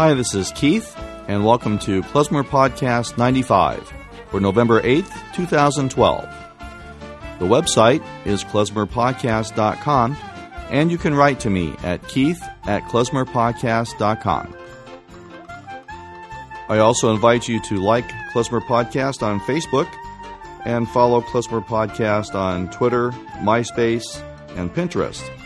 Hi, this is Keith, and welcome to Klezmer Podcast 95 for November 8th, 2012. The website is klezmerpodcast.com, and you can write to me at keith at klezmerpodcast.com. I also invite you to like Klezmer Podcast on Facebook and follow Klezmer Podcast on Twitter, MySpace, and Pinterest.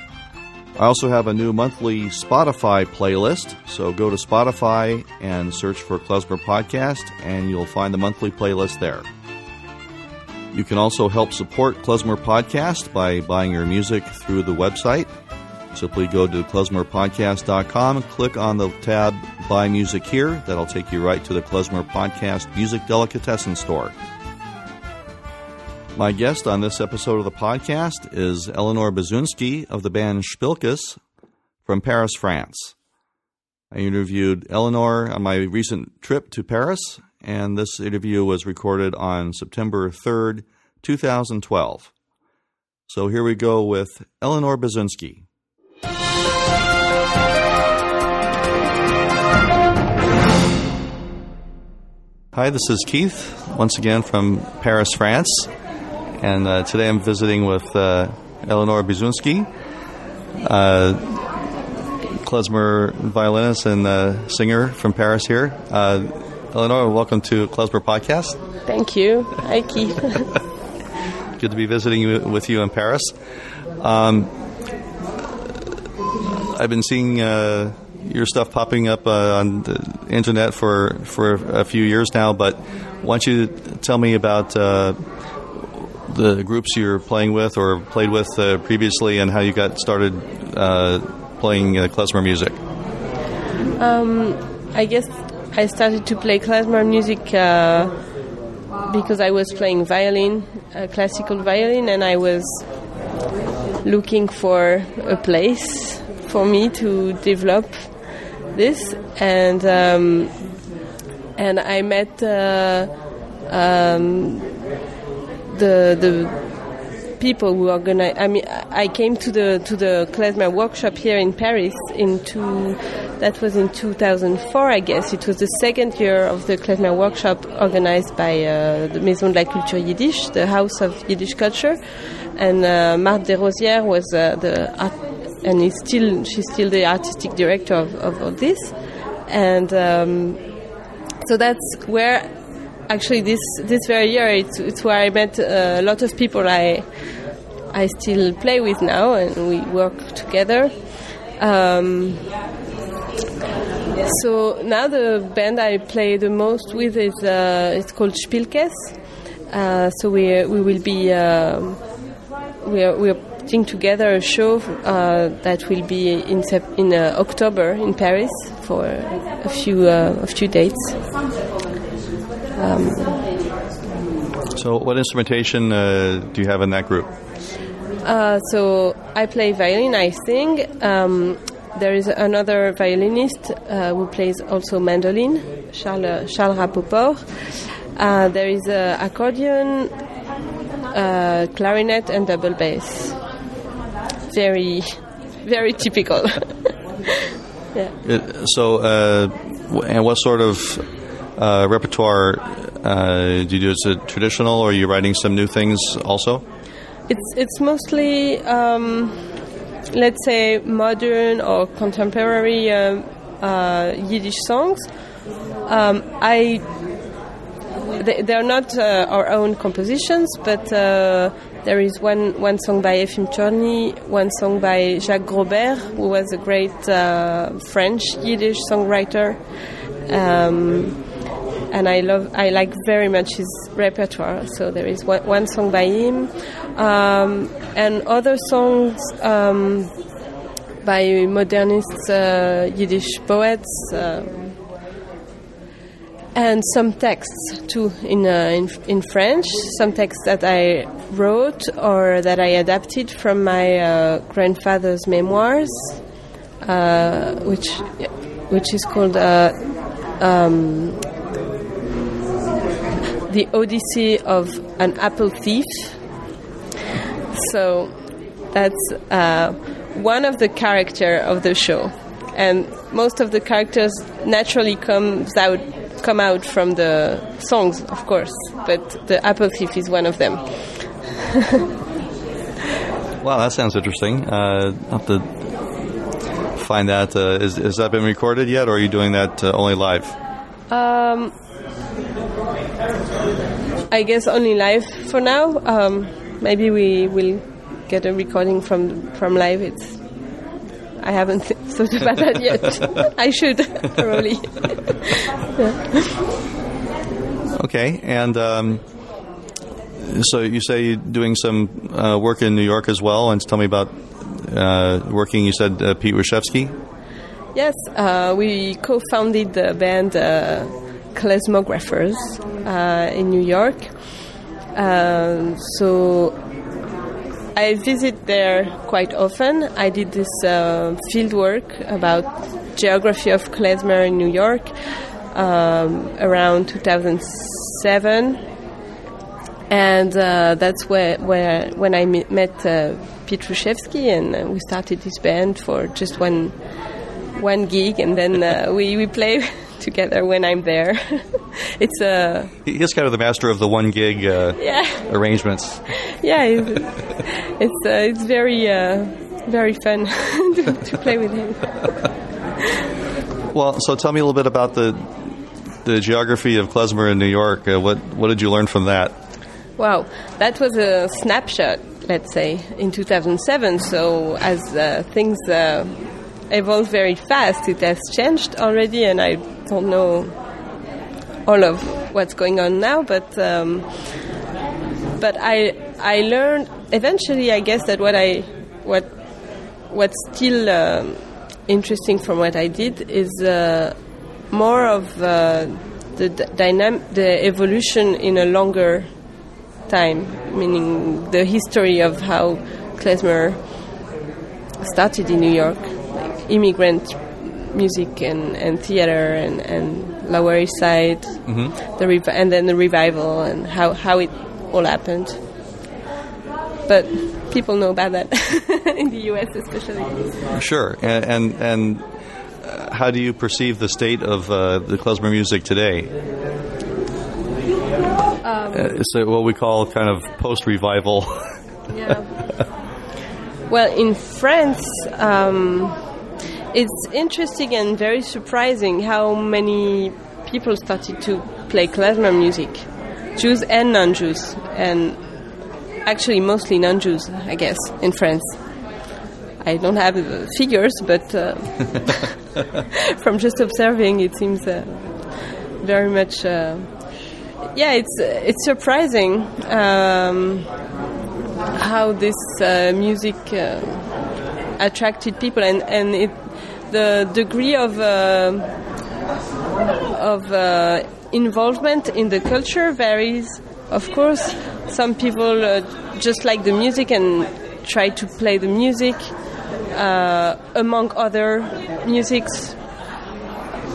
I also have a new monthly Spotify playlist, so go to Spotify and search for Klezmer Podcast, and you'll find the monthly playlist there. You can also help support Klezmer Podcast by buying your music through the website. Simply go to klezmerpodcast.com and click on the tab Buy Music Here. That'll take you right to the Klezmer Podcast Music Delicatessen store. My guest on this episode of the podcast is Eleanor Biezunski of the band Spilkes from Paris, France. I interviewed Eleanor on my recent trip to Paris, and this interview was recorded on September 3rd, 2012. So here we go with Eleanor Biezunski. Hi, this is Keith, once again from Paris, France. And uh, today I'm visiting with uh, Eleanor Biezunski, uh, klezmer violinist and uh, singer from Paris here. Uh, Eleanor, welcome to Klezmer Podcast. Thank you. Hi, Keith. Good to be visiting you, with you in Paris. Um, I've been seeing uh, your stuff popping up uh, on the internet for, for a few years now, but why don't you tell me about uh, the groups you're playing with or played with uh, previously and how you got started uh, playing uh, klezmer music? Um, I guess I started to play klezmer music uh, because I was playing violin, classical violin, and I was looking for a place for me to develop this, and um, and I met uh, um, the the people who are gonna. I mean, I came to the to the klezmer workshop here in Paris in two. That was in 2004, I guess. It was the second year of the klezmer workshop organized by uh, the Maison de la Culture Yiddish, the House of Yiddish Culture, and uh, Marthe Desrosières was uh, the art and he's still she's still the artistic director of, of, of this and um, so that's where actually this this very year it's, it's where I met a lot of people I I still play with now and we work together um, so now the band I play the most with is uh, it's called Spilkes uh, so we we will be uh, we are, we are putting together a show uh, that will be in in uh, October in Paris for a few uh, a few dates. Um, so, what instrumentation uh, do you have in that group? Uh, so, I play violin. I sing. Um, there is another violinist uh, who plays also mandolin, Charles, Charles Rapoport. there is an accordion, clarinet, and double bass very, very typical. yeah. It, so, uh, and what sort of uh, repertoire uh, do you do? Is it traditional, or are you writing some new things also? It's it's mostly, um, let's say, modern or contemporary uh, uh, Yiddish songs. Um, I they, are not uh, our own compositions, but uh, there is one, one song by Efim Chorny, one song by Jacques Grober, who was a great French Yiddish songwriter. Um, and I love, I like very much his repertoire. So there is one, one song by him, um, and other songs um, by modernist uh, Yiddish poets. Uh, and some texts too in, uh, in, in French. Some texts that I wrote or that I adapted from my uh, grandfather's memoirs, uh, which which is called uh, um, "The Odyssey of an Apple Thief." So that's uh, one of the character of the show. and most of the characters naturally comes out come out from the songs, of course. But the apple thief is one of them. wow, that sounds interesting. Uh, I'll have to find that. Uh, is, has that been recorded yet, or are you doing that uh, only live? Um, I guess only live for now. Um, maybe we will get a recording from from live. It's I haven't thought about that yet. I should probably. Okay, and um, so you say you're doing some uh, work in New York as well, and tell me about uh, working. You said uh, Pete Rushefsky. Yes, uh, we co-founded the band uh, Klezmographers uh, in New York. Um, so I visit there quite often. I did this uh, field work about geography of klezmer in New York um, around 2007, and uh, that's where, where when I met uh, Pete Rushefsky, and we started this band for just one one gig, and then uh, we we play together when I'm there. it's a. Uh, He's kind of the master of the one gig uh, yeah. arrangements. Yeah, it's it's, uh, it's very uh, very fun to, to, play with him. well, so tell me a little bit about the the geography of klezmer in New York. Uh, what what did you learn from that? Wow, that was a snapshot, let's say, in 2007. So as uh, things evolved very fast, it has changed already, and I don't know all of what's going on now, but um, but I I learned eventually. I guess that what I what what's still uh, interesting from what I did is uh, more of uh, the d- dynamic, the evolution in a longer time, meaning the history of how klezmer started in New York, like immigrant music and, and theater and, and Lower East Side, mm-hmm. the rev- and then the revival and how, how it all happened. But people know about that in the U.S. especially. Sure, and and, and uh, how do you perceive the state of uh, the klezmer music today? Um, uh, it's what we call kind of post-revival. yeah. Well, in France. Um, it's interesting and very surprising how many people started to play klezmer music, Jews and non-Jews, and actually mostly non-Jews, I guess, in France. I don't have figures, but uh, from just observing, it seems uh, very much. Uh, yeah, it's it's surprising um, how this uh, music uh, attracted people, and and it the degree of uh, of uh, involvement in the culture varies. Of course, some people uh, just like the music and try to play the music among other musics,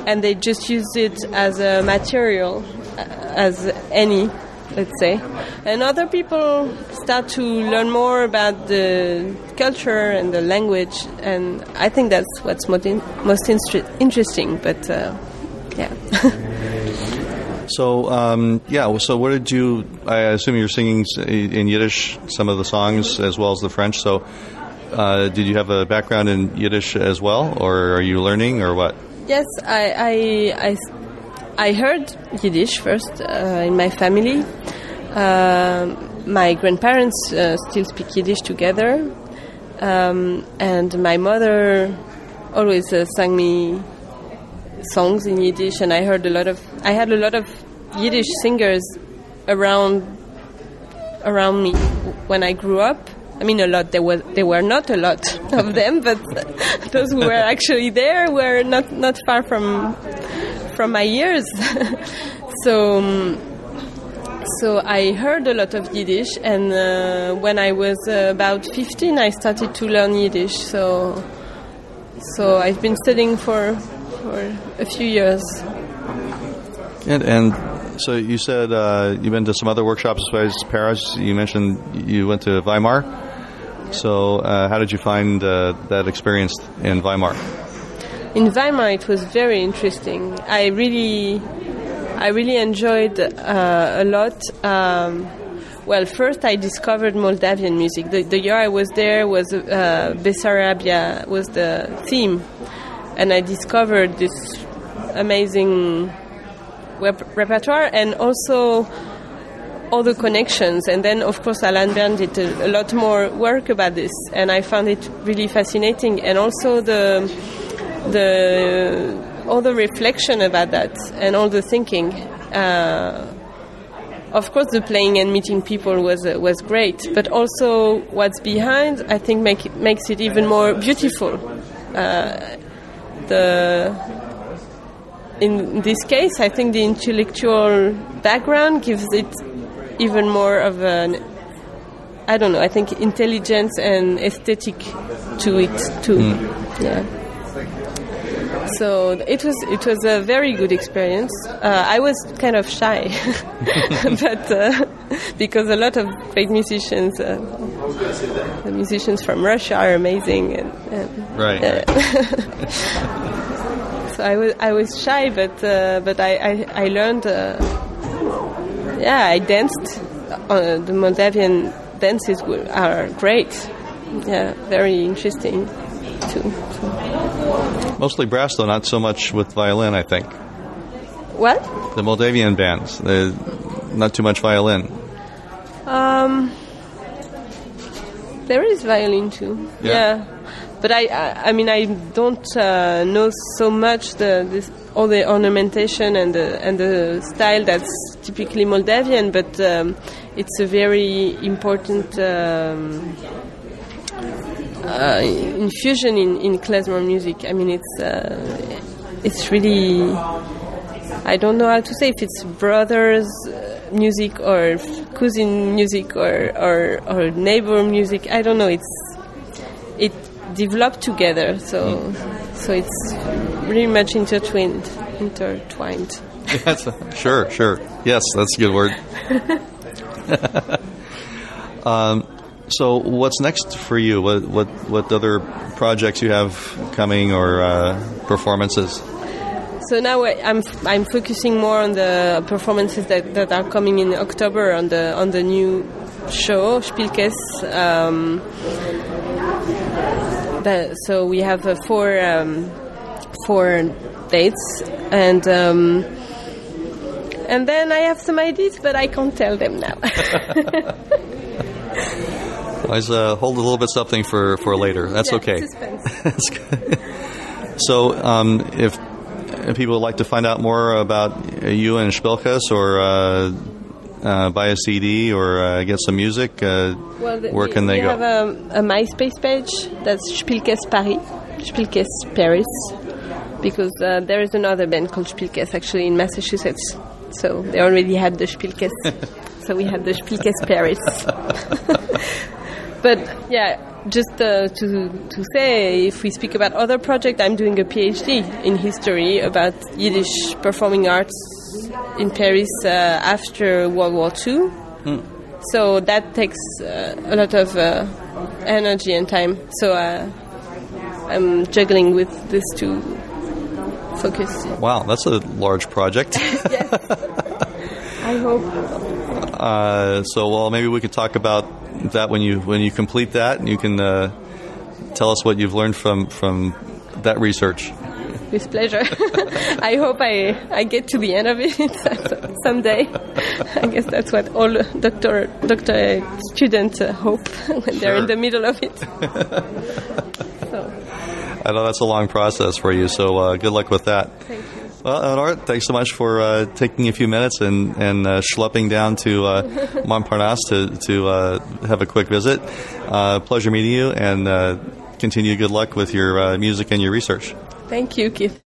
and they just use it as a material, as any let's say. And other people start to learn more about the culture and the language, and I think that's what's most, in, most interesting. But uh, yeah. so um, yeah, so what did you? I assume you're singing in Yiddish some of the songs as well as the French. So. Uh, did you have a background in Yiddish as well, or are you learning, or what? Yes, I, I, I I heard Yiddish first uh, in my family. Uh, my grandparents uh, still speak Yiddish together, um, and my mother always uh, sang me songs in Yiddish, and I heard a lot of. I had a lot of Yiddish singers around around me when I grew up. I mean, a lot. There was there were not a lot of them, but those who were actually there were not not far from from my years. so. Um, so I heard a lot of Yiddish, and uh, when I was uh, about 15, I started to learn Yiddish. So, so I've been studying for for a few years. And, and so you said uh, you've been to some other workshops as Paris. You mentioned you went to Weimar. So, uh, how did you find uh, that experience in Weimar? In Weimar it was very interesting. I really, I really enjoyed uh, a lot. Um, well, first I discovered Moldavian music. The, the year I was there was uh, Bessarabia was the theme, and I discovered this amazing rep- repertoire and also all the connections. And then, of course, Alan Bern did a, a, lot more work about this, and I found it really fascinating. And also the the all the reflection about that and all the thinking. Uh, of course, the playing and meeting people was uh, was great, but also what's behind, I think, make it, makes it even more beautiful. Uh, the in this case, I think the intellectual background gives it even more of an I don't know. I think intelligence and aesthetic to it too. Mm. Yeah. So it was it was a very good experience. Uh, I was kind of shy, but uh, because a lot of great musicians, uh, the musicians from Russia are amazing, and, and right. so I was I was shy, but uh, but I I, I learned. Uh, yeah, I danced. Uh, the Moldavian dances are great. Yeah, very interesting too. So. Mostly brass, though, not so much with violin. I think. What? The Moldavian bands, not too much violin. Um, there is violin too. Yeah. yeah. But I, I, I, mean, I don't uh, know so much the this, all the ornamentation and the and the style that's typically Moldavian, but um, it's a very important um, uh, infusion in, in klezmer music. I mean, it's uh, it's really I don't know how to say if it's brothers music or cousin music or, or or neighbor music. I don't know. It's it developed together, so so it's really much intertwined, intertwined. Yes, sure, sure. Yes, that's a good word. um, so, what's next for you? What what what other projects you have coming or uh, performances? So now I'm I'm focusing more on the performances that, that are coming in October on the on the new show Spilkes. Um, that, so we have uh, four um, four dates and. Um, and then I have some ideas, but I can't tell them now. Let's uh, hold a little bit something for, for later. That's yeah, okay. That's good. so, um, if, if people would like to find out more about you and Spilkes or uh, uh, buy a CD or uh, get some music, uh, well, the, where can they we go? We have a, a, MySpace page that's Spilkes Paris, Spilkes Paris, because uh, there is another band called Spilkes actually in Massachusetts. So they already had the Spilkes. so we had the Spilkes Paris. but yeah, just uh, to to say, if we speak about other projects, I'm doing a PhD in history about Yiddish performing arts in Paris uh, after World War II. Mm. So that takes uh, a lot of uh, energy and time. So uh, I'm juggling with these two focus. Wow, that's a large project. yes. I hope. Uh, so, well, maybe we could talk about that when you when you complete that, and you can uh, tell us what you've learned from from that research. With pleasure. I hope I, I get to the end of it someday. I guess that's what all doctor doctor students uh, hope when sure. they're in the middle of it. so. I know that's a long process for you, so uh, good luck with that. Well, Eleanor, thanks so much for uh, taking a few minutes and, and uh, schlepping down to uh, Montparnasse to, to uh, have a quick visit. Uh, pleasure meeting you, and uh, continue good luck with your music and your research. Thank you, Keith.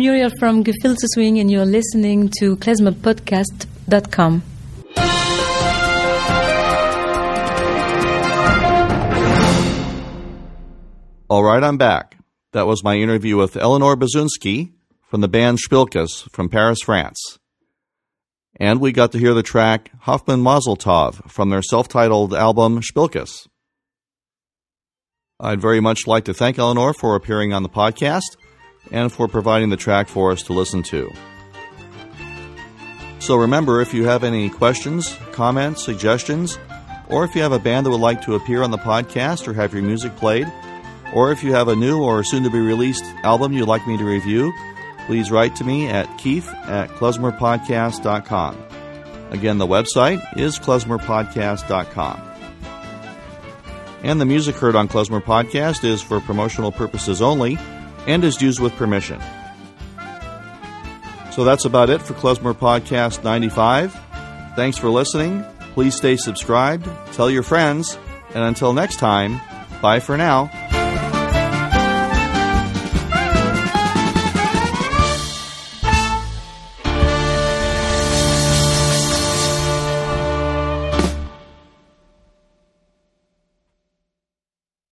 Muriel from Gefilte Swing, and you're listening to klezmerpodcast.com. All right, I'm back. That was my interview with Eleanor Biezunski from the band Spilkes from Paris, France. And we got to hear the track Hoffman Mazel Tov from their self titled album Spilkes. I'd very much like to thank Eleanor for appearing on the podcast and for providing the track for us to listen to. So remember, if you have any questions, comments, suggestions, or if you have a band that would like to appear on the podcast or have your music played, or if you have a new or soon to be released album you'd like me to review, please write to me at keith at klezmerpodcast.com. Again, the website is klezmerpodcast.com. And the music heard on Klezmer Podcast is for promotional purposes only and is used with permission. So that's about it for Klezmer Podcast 95. Thanks for listening. Please stay subscribed, tell your friends, and until next time, bye for now.